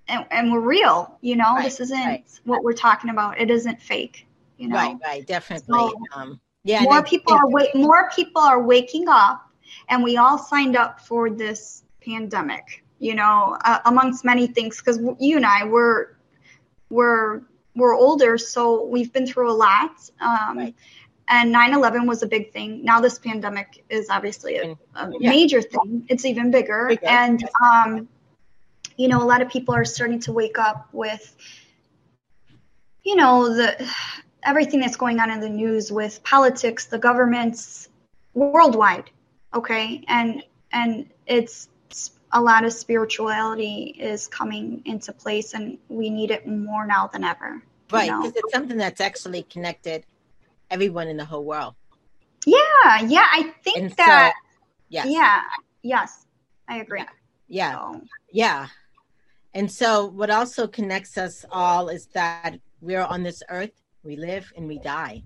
[SPEAKER 3] and, and we're real. You know,
[SPEAKER 2] Right,
[SPEAKER 3] this isn't
[SPEAKER 2] right.
[SPEAKER 3] what we're talking about. It isn't fake. You know,
[SPEAKER 2] Right, right, definitely.
[SPEAKER 3] So,
[SPEAKER 2] um, yeah,
[SPEAKER 3] more people are wa- more people are waking up and we all signed up for this pandemic you know uh, amongst many things because you and i were we're we're older so we've been through a lot um,
[SPEAKER 2] Right.
[SPEAKER 3] and 9-11 was a big thing now this pandemic is obviously a, a
[SPEAKER 2] Yeah.
[SPEAKER 3] major thing it's even bigger
[SPEAKER 2] Bigger,
[SPEAKER 3] and
[SPEAKER 2] yes.
[SPEAKER 3] um, you know a lot of people are starting to wake up with you know the everything that's going on in the news with politics the governments worldwide Okay, and and it's a lot of spirituality is coming into place, and we need it more now than ever.
[SPEAKER 2] Right, because it's something that's actually connected everyone in the whole world.
[SPEAKER 3] Yeah, yeah, I think
[SPEAKER 2] And
[SPEAKER 3] that.
[SPEAKER 2] so- Yes.
[SPEAKER 3] Yeah, yes, I agree.
[SPEAKER 2] Yeah.
[SPEAKER 3] So,
[SPEAKER 2] Yeah. And so what also connects us all is that we're on this earth, we live and we die.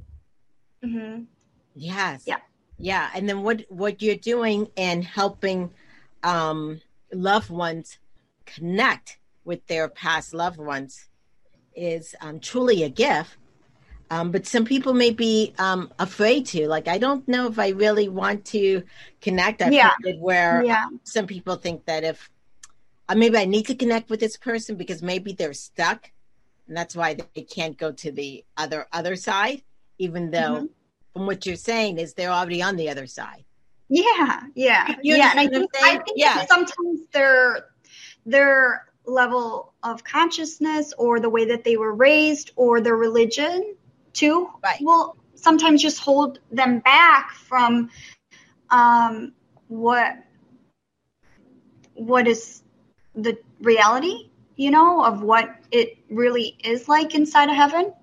[SPEAKER 3] mhm.
[SPEAKER 2] Yes.
[SPEAKER 3] Yeah.
[SPEAKER 2] Yeah. And then what what you're doing and helping um loved ones connect with their past loved ones is um, truly a gift. Um, but some people may be um, afraid to. Like, I don't know if I really want to connect. I've
[SPEAKER 3] Yeah.
[SPEAKER 2] where
[SPEAKER 3] Yeah.
[SPEAKER 2] some people think that if uh, maybe I need to connect with this person because maybe they're stuck, and that's why they can't go to the other other side, even though
[SPEAKER 3] Mm-hmm.
[SPEAKER 2] From what you're saying is they're already on the other side.
[SPEAKER 3] Yeah, yeah,
[SPEAKER 2] You
[SPEAKER 3] yeah. And I think I think
[SPEAKER 2] Yeah.
[SPEAKER 3] sometimes their their level of consciousness or the way that they were raised or their religion too
[SPEAKER 2] Right.
[SPEAKER 3] will sometimes just hold them back from um what what is the reality, you know, of what it really is like inside of heaven.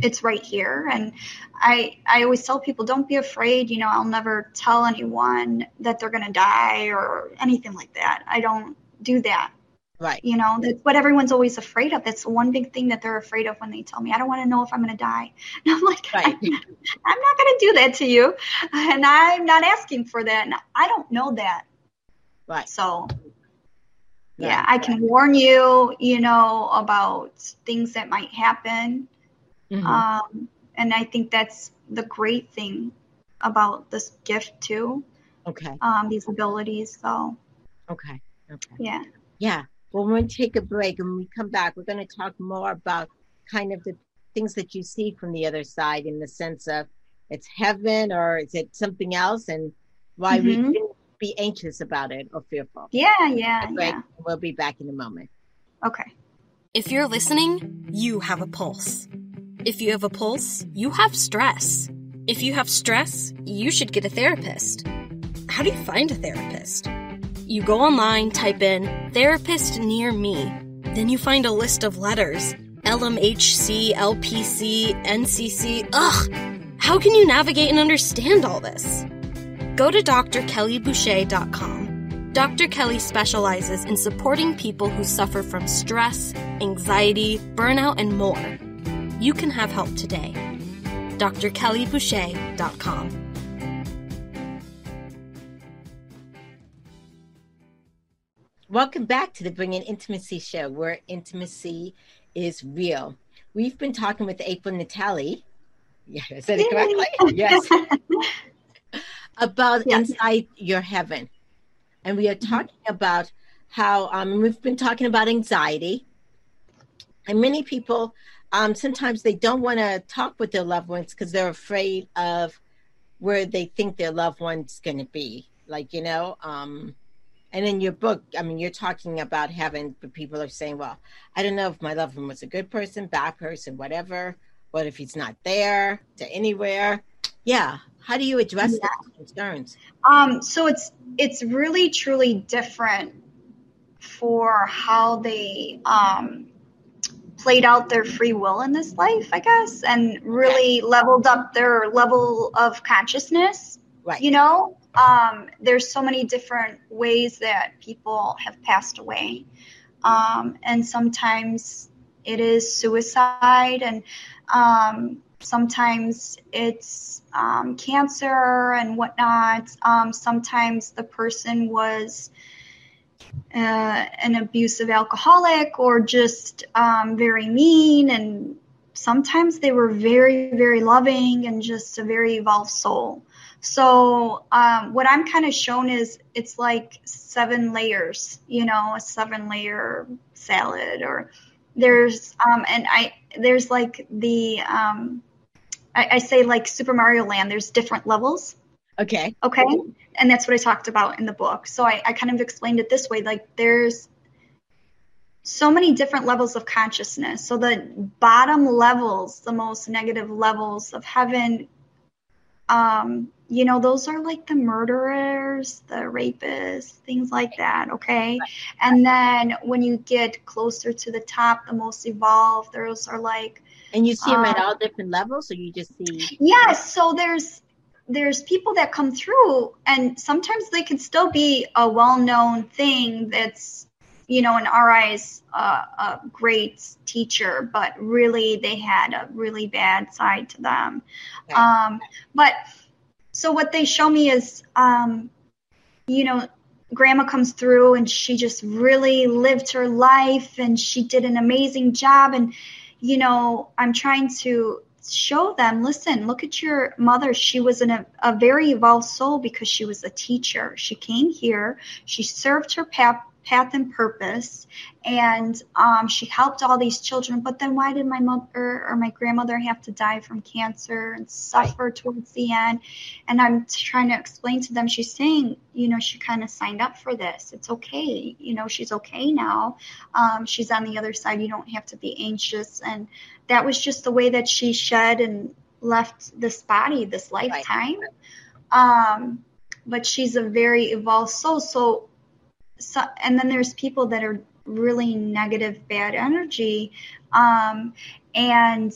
[SPEAKER 3] It's right here. And I I always tell people don't be afraid, you know, I'll never tell anyone that they're going to die or anything like that. I don't do that.
[SPEAKER 2] Right.
[SPEAKER 3] You know, that's what everyone's always afraid of. That's the one big thing that they're afraid of when they tell me, I don't want to know if I'm going to die. And I'm like,
[SPEAKER 2] Right.
[SPEAKER 3] I'm not going to do that to you. And I'm not asking for that. And I don't know that.
[SPEAKER 2] Right.
[SPEAKER 3] So,
[SPEAKER 2] Right.
[SPEAKER 3] yeah, I can warn you, you know, about things that might happen.
[SPEAKER 2] Mhm.
[SPEAKER 3] Um, and I think that's the great thing about this gift, too,
[SPEAKER 2] okay.
[SPEAKER 3] um, these abilities. So,
[SPEAKER 2] Okay. Okay.
[SPEAKER 3] yeah.
[SPEAKER 2] Yeah. Well, we're going to take a break and when we come back, we're going to talk more about kind of the things that you see from the other side in the sense of it's heaven or is it something else and why we
[SPEAKER 3] Mhm.
[SPEAKER 2] shouldn't be anxious about it or fearful.
[SPEAKER 3] Yeah, yeah,
[SPEAKER 2] Break.
[SPEAKER 3] yeah.
[SPEAKER 2] We'll be back in a moment.
[SPEAKER 3] Okay.
[SPEAKER 5] If you're listening, you have a pulse. If you have a pulse, you have stress. If you have stress, you should get a therapist. How do you find a therapist? You go online, type in therapist near me. Then you find a list of letters LMHC, LPC, NCC. Ugh! How can you navigate and understand all this? Go to drkellyboucher.com. Dr. Kelly specializes in supporting people who suffer from stress, anxiety, burnout, and more. You can have help today. drkellyboucher.com.
[SPEAKER 2] Welcome back to the Bringing Intimacy Show, where intimacy is real. We've been talking with April Natale. Yeah, I said it correctly. Yes. about
[SPEAKER 3] Yes.
[SPEAKER 2] inside your heaven. And we are talking about how um, we've been talking about anxiety. And many people, um, sometimes they don't want to talk with their loved ones because they're afraid of where they think their loved one's going to be. Like, you know, um, and in your book, I mean, you're talking about heaven, but people are saying, well, I don't know if my loved one was a good person, bad person, whatever. What if he's not there to anywhere? Yeah. How do you address
[SPEAKER 3] Yeah.
[SPEAKER 2] those concerns?
[SPEAKER 3] Um, so it's it's really truly different for how they um, played out their free will in this life, I guess, and really leveled up their level of consciousness.
[SPEAKER 2] Right.
[SPEAKER 3] You know, um, there's so many different ways that people have passed away, um, and sometimes it is suicide, and um, sometimes it's um, cancer and whatnot. Um, sometimes the person was uh, an abusive alcoholic or just um, very mean, and sometimes they were very, very loving and just a very evolved soul. So um, what I'm kind of shown is it's like seven layers, you know, a seven layer salad or there's um and I there's like the um I, I say like Super Mario Land, there's different levels.
[SPEAKER 2] Okay.
[SPEAKER 3] Okay. And that's what I talked about in the book. So I, I kind of explained it this way like there's so many different levels of consciousness. So the bottom levels, the most negative levels of heaven, um, you know, those are like the murderers, the rapists, things like that. Okay. And then when you get closer to the top, the most evolved, those are like.
[SPEAKER 2] And you see them at
[SPEAKER 3] um,
[SPEAKER 2] all different levels, or you just see?
[SPEAKER 3] Yes. So there's there's people that come through, and sometimes they can still be a well-known thing that's you know in our eyes uh, a great teacher, but really they had a really bad side to them.
[SPEAKER 2] Okay.
[SPEAKER 3] Um, but so what they show me is, um, you know, grandma comes through and she just really lived her life and she did an amazing job. And, you know, I'm trying to show them, listen, look at your mother. She was a, a very evolved soul because she was a teacher. She came here, she served her path, path and purpose, and um, she helped all these children. But then why did my mother or my grandmother have to die from cancer and suffer towards the end? And I'm trying to explain to them, she's saying, you know, she kind of signed up for this. It's okay. You know, she's okay now. Um, she's on the other side. You don't have to be anxious. And that was just the way that she shed and left this body, this lifetime. Um, but she's a very evolved soul. So, so, and then there's people that are really negative, bad energy. Um, and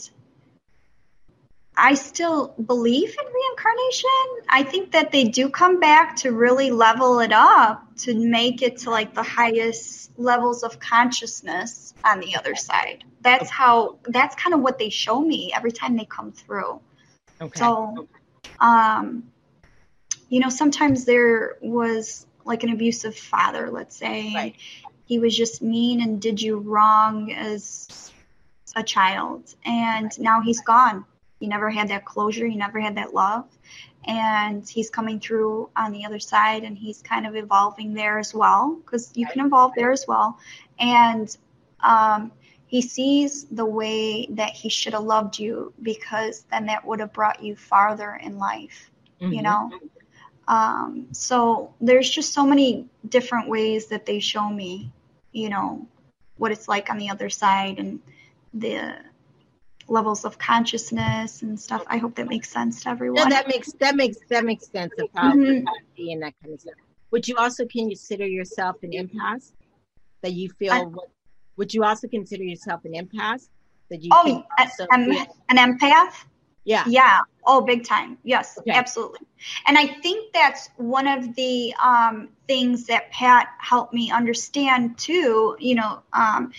[SPEAKER 3] I still believe in reincarnation. I think that they do come back to really level it up to make it to like the highest levels of consciousness on the other side. That's how, that's kind of what they show me every time they come through.
[SPEAKER 2] Okay.
[SPEAKER 3] So, um, you know, sometimes there was like an abusive father, let's say.
[SPEAKER 2] Right.
[SPEAKER 3] He was just mean and did you wrong as a child. And now he's gone. He never had that closure. He never had that love. And he's coming through on the other side and he's kind of evolving there as well because you can evolve there as well. And um, he sees the way that he should have loved you because then that would have brought you farther in life, you
[SPEAKER 2] Mhm.
[SPEAKER 3] know? Um, so there's just so many different ways that they show me, you know, what it's like on the other side and the levels of consciousness and stuff. I hope that makes sense to
[SPEAKER 2] No,
[SPEAKER 3] everyone.
[SPEAKER 2] that makes that makes that makes sense empathy and that kind of stuff. Would you also consider yourself an empath? That you feel
[SPEAKER 3] I-
[SPEAKER 2] what, would you also consider yourself an empath? That you
[SPEAKER 3] oh,
[SPEAKER 2] also feel-
[SPEAKER 3] an empath?
[SPEAKER 2] Yeah.
[SPEAKER 3] Yeah. Oh, big time. Yes,
[SPEAKER 2] Okay.
[SPEAKER 3] absolutely. And I think that's one of the um, things that Pat helped me understand too. You know, um,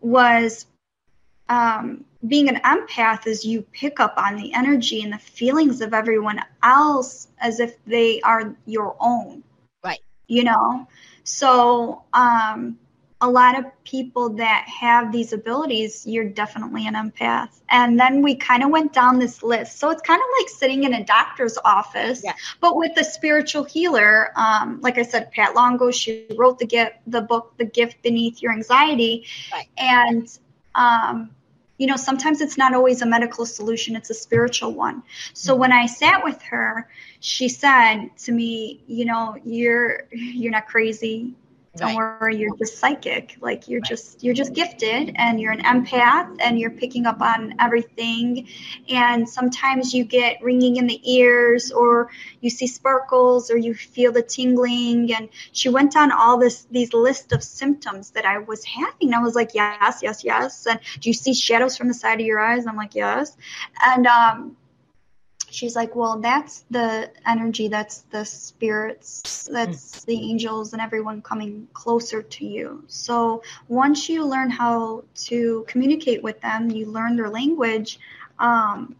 [SPEAKER 3] was um, being an empath is you pick up on the energy and the feelings of everyone else as if they are your own.
[SPEAKER 2] Right.
[SPEAKER 3] You know, so um, a lot of people that have these abilities, you're definitely an empath. And then we kind of went down this list. So it's kind of like sitting in a doctor's office,
[SPEAKER 2] Yeah.
[SPEAKER 3] but with a spiritual healer. Um, like I said, Pat Longo, she wrote the gift, the book, The Gift Beneath Your Anxiety.
[SPEAKER 2] Right.
[SPEAKER 3] And um, you know, sometimes it's not always a medical solution, it's a spiritual one. So when I sat with her, she said to me, you know, you're you're not crazy. Don't
[SPEAKER 2] Right.
[SPEAKER 3] worry, you're just psychic. Like you're just you're just gifted and you're an empath and you're picking up on everything. And sometimes you get ringing in the ears or you see sparkles or you feel the tingling and she went down all this these list of symptoms that I was having. I was like, yes, yes, yes. And do you see shadows from the side of your eyes? I'm like, yes. And um she's like, well, that's the energy, that's the spirits, that's the angels and everyone coming closer to you. So once you learn how to communicate with them, you learn their language, um,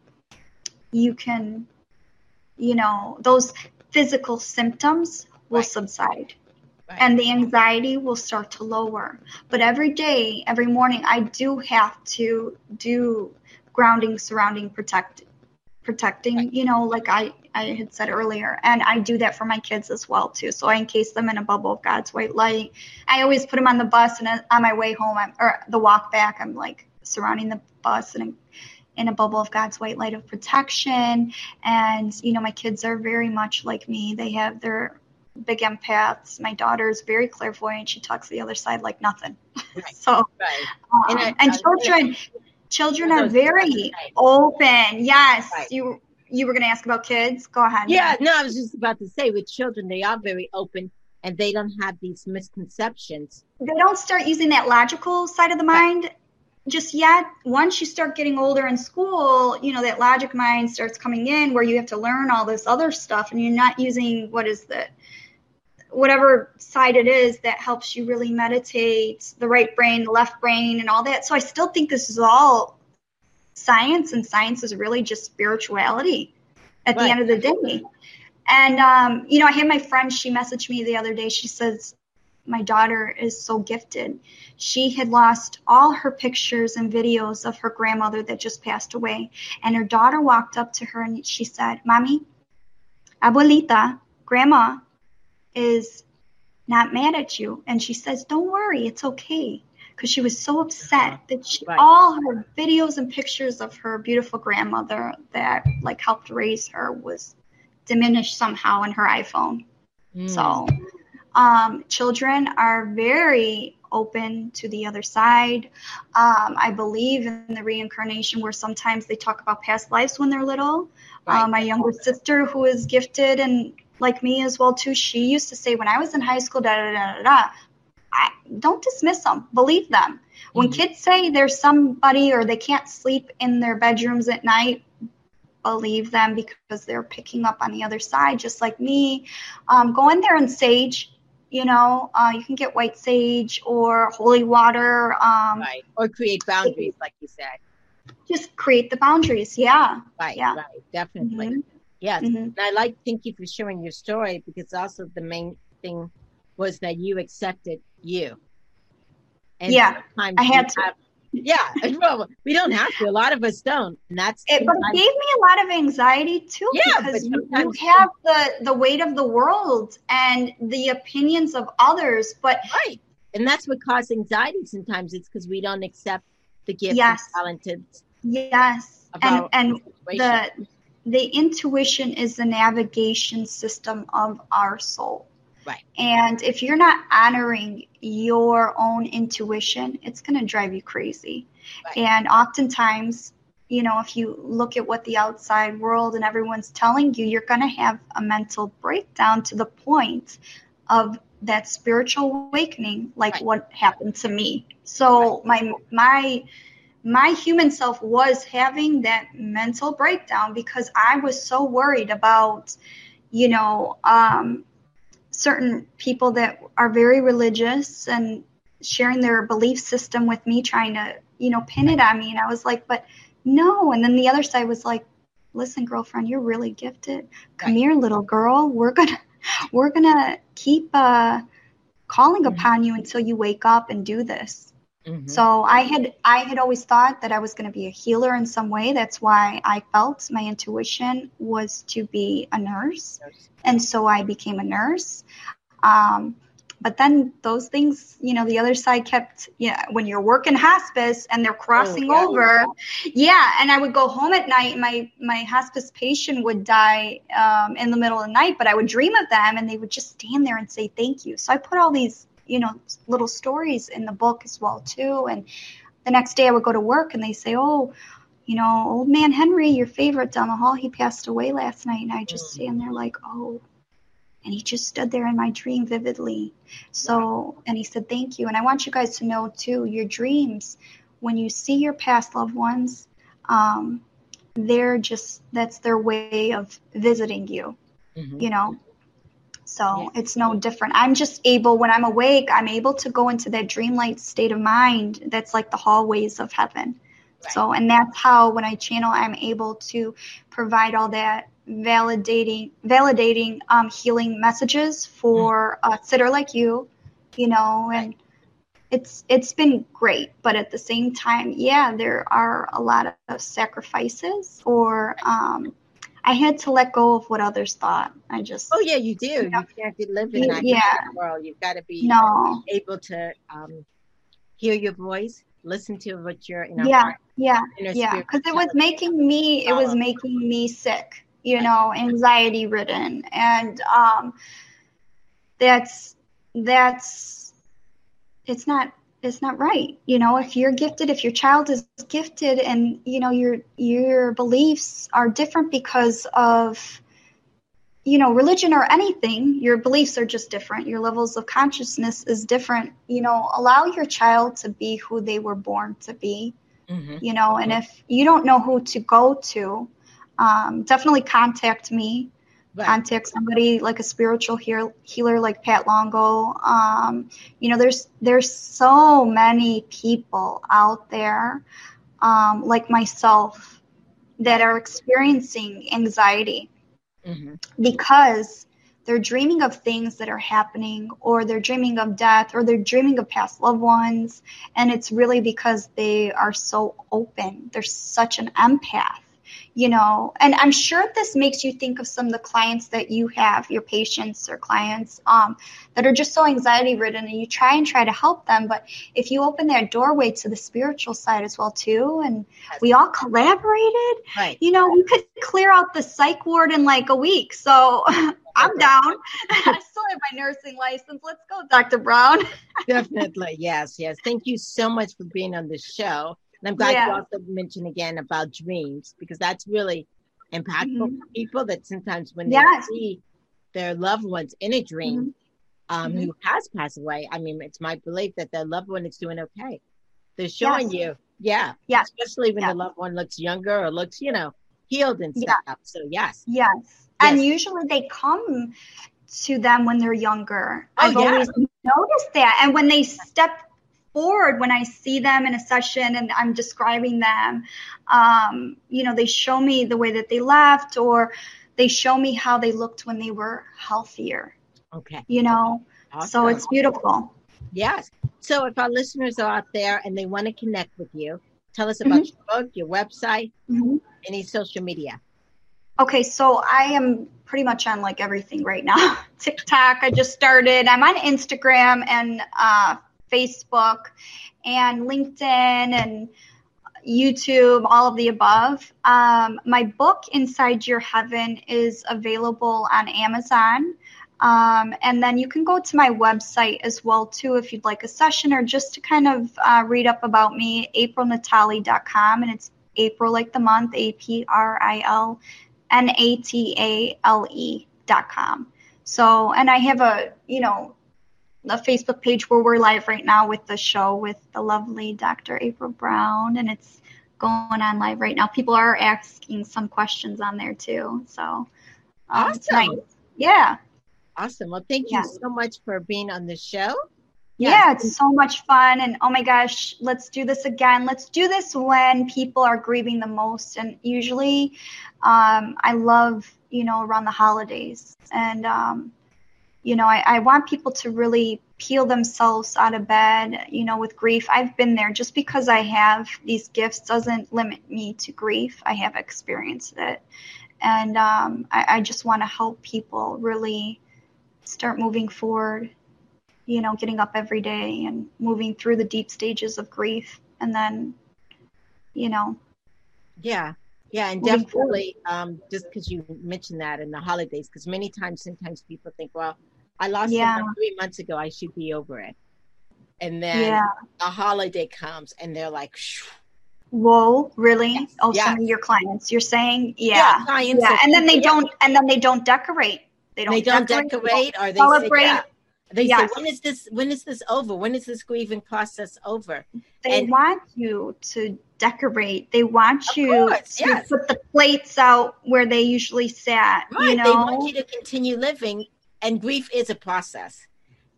[SPEAKER 3] you can, you know, those physical symptoms will
[SPEAKER 2] Right.
[SPEAKER 3] subside
[SPEAKER 2] Right.
[SPEAKER 3] and the anxiety will start to lower. But every day, every morning, I do have to do grounding, surrounding, protect, protecting. You know, like I I had said earlier, and I do that for my kids as well too. So I encase them in a bubble of God's white light. I always put them on the bus, and on my way home, I'm, or the walk back, I'm like surrounding the bus and. In a bubble of God's white light of protection. And, you know, my kids are very much like me. They have their big empaths. My daughter is very clairvoyant. She talks to the other side like nothing.
[SPEAKER 2] Right.
[SPEAKER 3] so,
[SPEAKER 2] Right.
[SPEAKER 3] um,
[SPEAKER 2] And
[SPEAKER 3] and,
[SPEAKER 2] I- I-
[SPEAKER 3] children, are very open. Yes,
[SPEAKER 2] Right.
[SPEAKER 3] you you were going to ask about kids. Go ahead.
[SPEAKER 2] Yeah, no, I was just about to say with children, they are very open and they don't have these misconceptions.
[SPEAKER 3] They don't start using that logical side of the mind just yet. Once you start getting older in school, you know, that logic mind starts coming in where you have to learn all this other stuff and you're not using what is the whatever side it is that helps you really meditate, the right brain, the left brain, and all that. So I still think this is all science, and science is really just spirituality at right. the end of the day. And, um, you know, I had my friend, she messaged me the other day. She says, My daughter is so gifted. She had lost all her pictures and videos of her grandmother that just passed away. And her daughter walked up to her and she said, Mommy, Abuelita, Grandma is not mad at you. And she says, Don't worry, it's okay. Because she was so upset that she, right. all her videos and pictures of her beautiful grandmother that like helped raise her was diminished somehow in her iPhone. Mm. So um, children are very open to the other side. Um, I believe in the reincarnation where sometimes they talk about past lives when they're little. Right. Uh, my younger sister, who is gifted and like me as well too, she used to say when I was in high school, da da da da da. I, don't dismiss them. Believe them. When mm-hmm. kids say there's somebody or they can't sleep in their bedrooms at night, believe them because they're picking up on the other side, just like me. Um, go in there and sage. You know, uh, you can get white sage or holy water. Um,
[SPEAKER 2] right. Or create boundaries, like you said.
[SPEAKER 3] Just create the boundaries. Yeah.
[SPEAKER 2] Right.
[SPEAKER 3] Yeah.
[SPEAKER 2] Right. Definitely. Mm-hmm. Yes. Mm-hmm. And I like, thank you for sharing your story because also the main thing was that you accepted you.
[SPEAKER 3] And yeah. I had to. Have,
[SPEAKER 2] yeah, well, we don't have to. A lot of us don't, and that's.
[SPEAKER 3] It, but it gave me a lot of anxiety too. Yeah, because you, you have the the weight of the world and the opinions of others, but
[SPEAKER 2] right, and that's what causes anxiety. Sometimes it's because we don't accept the gift yes. and talented.
[SPEAKER 3] Yes, and and the the intuition is the navigation system of our soul.
[SPEAKER 2] Right.
[SPEAKER 3] And if you're not honoring your own intuition, it's going to drive you crazy. Right. And oftentimes, you know, if you look at what the outside world and everyone's telling you, you're going to have a mental breakdown to the point of that spiritual awakening, like right. what happened to me. So my my my human self was having that mental breakdown because I was so worried about, you know, um, certain people that are very religious and sharing their belief system with me, trying to, you know, pin it on me. And I was like, but no. And then the other side was like, listen, girlfriend, you're really gifted. Come here, little girl. We're gonna, we're gonna keep uh, calling mm-hmm. upon you until you wake up and do this. Mm-hmm. So I had I had always thought that I was going to be a healer in some way. That's why I felt my intuition was to be a nurse, and so I became a nurse. Um, but then those things, you know, the other side kept, yeah, when you're working hospice and they're crossing oh, yeah. over, yeah. And I would go home at night, my my hospice patient would die um, in the middle of the night, but I would dream of them, and they would just stand there and say thank you. So I put all these you know little stories in the book as well too. And the next day i would go to work and they say oh you know old man henry your favorite down the hall he passed away last night. And i just stand there like oh and he just stood there in my dream vividly. So and he said thank you. And i want you guys to know too your dreams when you see your past loved ones um, they're just that's their way of visiting you mm-hmm. you know so yeah. it's no different. I'm just able, when I'm awake, I'm able to go into that dreamlight state of mind that's like the hallways of heaven. Right. So, and that's how when I channel, I'm able to provide all that validating, validating, um, healing messages for mm. a sitter like you, you know, and it's, it's been great. But at the same time, yeah, there are a lot of sacrifices or, um, I had to let go of what others thought. I just
[SPEAKER 2] oh yeah, you do. You, know, you can't live in that yeah. world. You've got to be no. able to um, hear your voice, listen to what you're you know.
[SPEAKER 3] Yeah, heart, yeah, yeah. Because it was making me. It was making me sick. You know, anxiety ridden, and um, that's that's it's not is not right. You know, if you're gifted, if your child is gifted and you know your your beliefs are different because of you know, religion or anything, your beliefs are just different. Your levels of consciousness is different. You know, allow your child to be who they were born to be. Mm-hmm. You know, and if you don't know who to go to, um, definitely contact me. Right. Contact somebody like a spiritual heal- healer like Pat Longo. Um, you know, there's there's so many people out there um, like myself that are experiencing anxiety mm-hmm. because they're dreaming of things that are happening or they're dreaming of death or they're dreaming of past loved ones and it's really because they are so open they're such an empath you know and i'm sure this makes you think of some of the clients that you have your patients or clients um, that are just so anxiety ridden and you try and try to help them but if you open that doorway to the spiritual side as well too and we all collaborated right. you know we could clear out the psych ward in like a week so i'm down. I still have my nursing license. Let's go dr brown.
[SPEAKER 2] Definitely yes yes. Thank you so much for being on the show and I'm glad yeah. you also mentioned again about dreams because that's really impactful mm-hmm. for people that sometimes when yes. they see their loved ones in a dream mm-hmm. Um, mm-hmm. who has passed away, I mean, it's my belief that their loved one is doing okay. They're showing yes. you, yeah,
[SPEAKER 3] yeah,
[SPEAKER 2] especially when the loved one looks younger or looks, you know, healed and stuff. Yeah. So yes,
[SPEAKER 3] yes, yes. and usually they come to them when they're younger. Oh, I've yeah. always noticed that, and when they step forward when I see them in a session and I'm describing them. Um, you know, they show me the way that they left or they show me how they looked when they were healthier.
[SPEAKER 2] Okay.
[SPEAKER 3] You know, awesome. so it's beautiful.
[SPEAKER 2] Yes. So if our listeners are out there and they want to connect with you, tell us about mm-hmm. your book, your website, mm-hmm. any social media.
[SPEAKER 3] Okay, so I am pretty much on like everything right now. TikTok, I just started. I'm on Instagram and uh, Facebook and LinkedIn and YouTube, all of the above. Um, my book, Inside Your Heaven, is available on Amazon. Um, and then you can go to my website as well too if you'd like a session or just to kind of uh, read up about me, aprilnatale.com, and it's April like the month, A P R I L N A T A L E dot com. So, and I have a you know the Facebook page where we're live right now with the show with the lovely Dr. April Brown, and it's going on live right now. People are asking some questions on there too, so um,
[SPEAKER 2] awesome.
[SPEAKER 3] Nice. Yeah.
[SPEAKER 2] Awesome. Well, thank you so much for being on the show.
[SPEAKER 3] Yeah. yeah, it's so much fun. And oh my gosh, let's do this again. Let's do this when people are grieving the most. And usually, um, I love, you know, around the holidays. And um, you know, I, I want people to really peel themselves out of bed, you know, with grief. I've been there. Just because I have these gifts doesn't limit me to grief. I have experienced it. And um, I, I just want to help people really start moving forward, you know, getting up every day and moving through the deep stages of grief. And then, you know.
[SPEAKER 2] Yeah. Yeah, and definitely, um, just because you mentioned that in the holidays, because many times, sometimes people think, well, I lost yeah. someone three months ago. I should be over it. And then yeah. a holiday comes and they're like, Shh.
[SPEAKER 3] Whoa, really? Yes. Oh, some of your clients. You're saying, yeah, yeah, yeah. and then they don't, and then they don't decorate.
[SPEAKER 2] They don't. They don't decorate, decorate or they celebrate. Say. They yes. say, when is this? When is this over? When is this grieving process over?
[SPEAKER 3] They and, want you to decorate. They want you course, to yes. put the plates out where they usually sat. Right. You know,
[SPEAKER 2] they want you to continue living and grief is a process.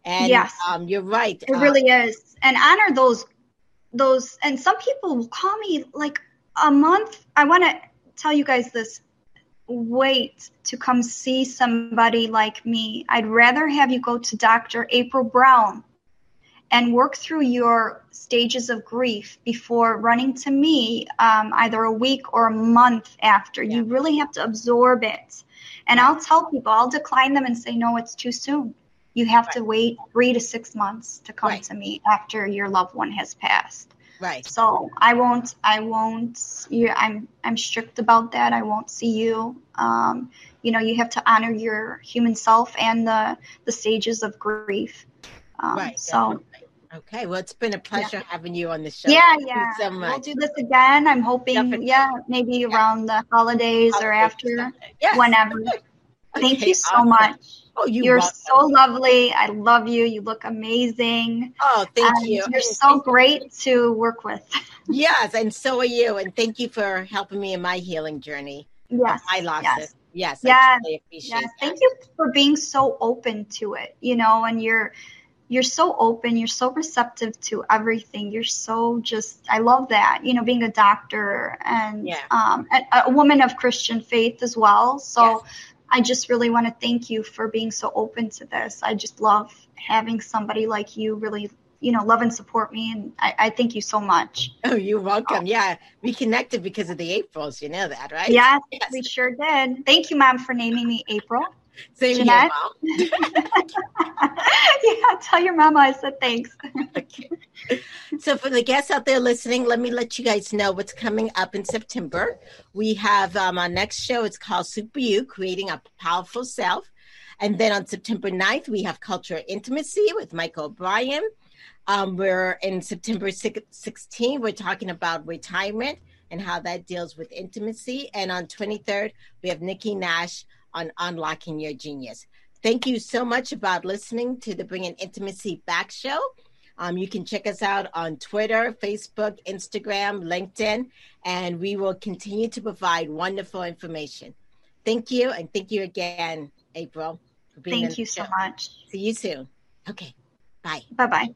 [SPEAKER 2] And yes, um, you're right.
[SPEAKER 3] It uh, really is. And honor those those. And some people will call me like a month. I want to tell you guys this. Wait to come see somebody like me. I'd rather have you go to Dr. April Brown and work through your stages of grief before running to me um, either a week or a month after. Yeah. You really have to absorb it. And I'll tell people, I'll decline them and say, no, it's too soon. You have right. to wait three to six months to come right. to me after your loved one has passed.
[SPEAKER 2] Right.
[SPEAKER 3] So I won't, I won't, you, I'm, I'm strict about that. I won't see you. Um, you know, you have to honor your human self and the, the stages of grief. Um, right. So
[SPEAKER 2] Okay, well, it's been a pleasure yeah. having you on the show.
[SPEAKER 3] Yeah, Thank yeah. so much. We'll do this again. I'm hoping, Definitely. yeah, maybe yeah. around the holidays or after, yes. whenever. okay, Thank you so awesome. much. Oh, you are so lovely. I love you. You look amazing.
[SPEAKER 2] Oh, thank and you.
[SPEAKER 3] You're so great to work with.
[SPEAKER 2] yes, and so are you. And thank you for helping me in my healing journey.
[SPEAKER 3] Yes,
[SPEAKER 2] I lost
[SPEAKER 3] yes.
[SPEAKER 2] it. Yes,
[SPEAKER 3] yes, yes. Thank you for being so open to it. You know, and you're you're so open, you're so receptive to everything. You're so just, I love that, you know, being a doctor and yeah. um, a, a, woman of Christian faith as well. So yes. I just really want to thank you for being so open to this. I just love having somebody like you really, you know, love and support me. And I, I thank you so much.
[SPEAKER 2] Oh, you're welcome. Oh. Yeah. We connected because of the Aprils. You know that, right?
[SPEAKER 3] Yes, yes, we sure did. Thank you, mom, for naming me April.
[SPEAKER 2] Same Jeanette?
[SPEAKER 3] here, mom. yeah, tell your mama I said thanks.
[SPEAKER 2] okay. So, for the guests out there listening, let me let you guys know what's coming up in September. We have um, our next show. It's called Super You, Creating a Powerful Self. And then on September 9th, we have Culture Intimacy with Michael O'Brien. Um, we're in September 16th, we're talking about retirement and how that deals with intimacy. And on 23rd, we have Nikki Nash on unlocking your genius. Thank you so much about listening to the Bringing Intimacy Back show. Um, you can check us out on Twitter, Facebook, Instagram, LinkedIn, and we will continue to provide wonderful information. Thank you, and thank you again, April.
[SPEAKER 3] thank you so much.
[SPEAKER 2] See you soon. Okay, bye.
[SPEAKER 3] Bye bye.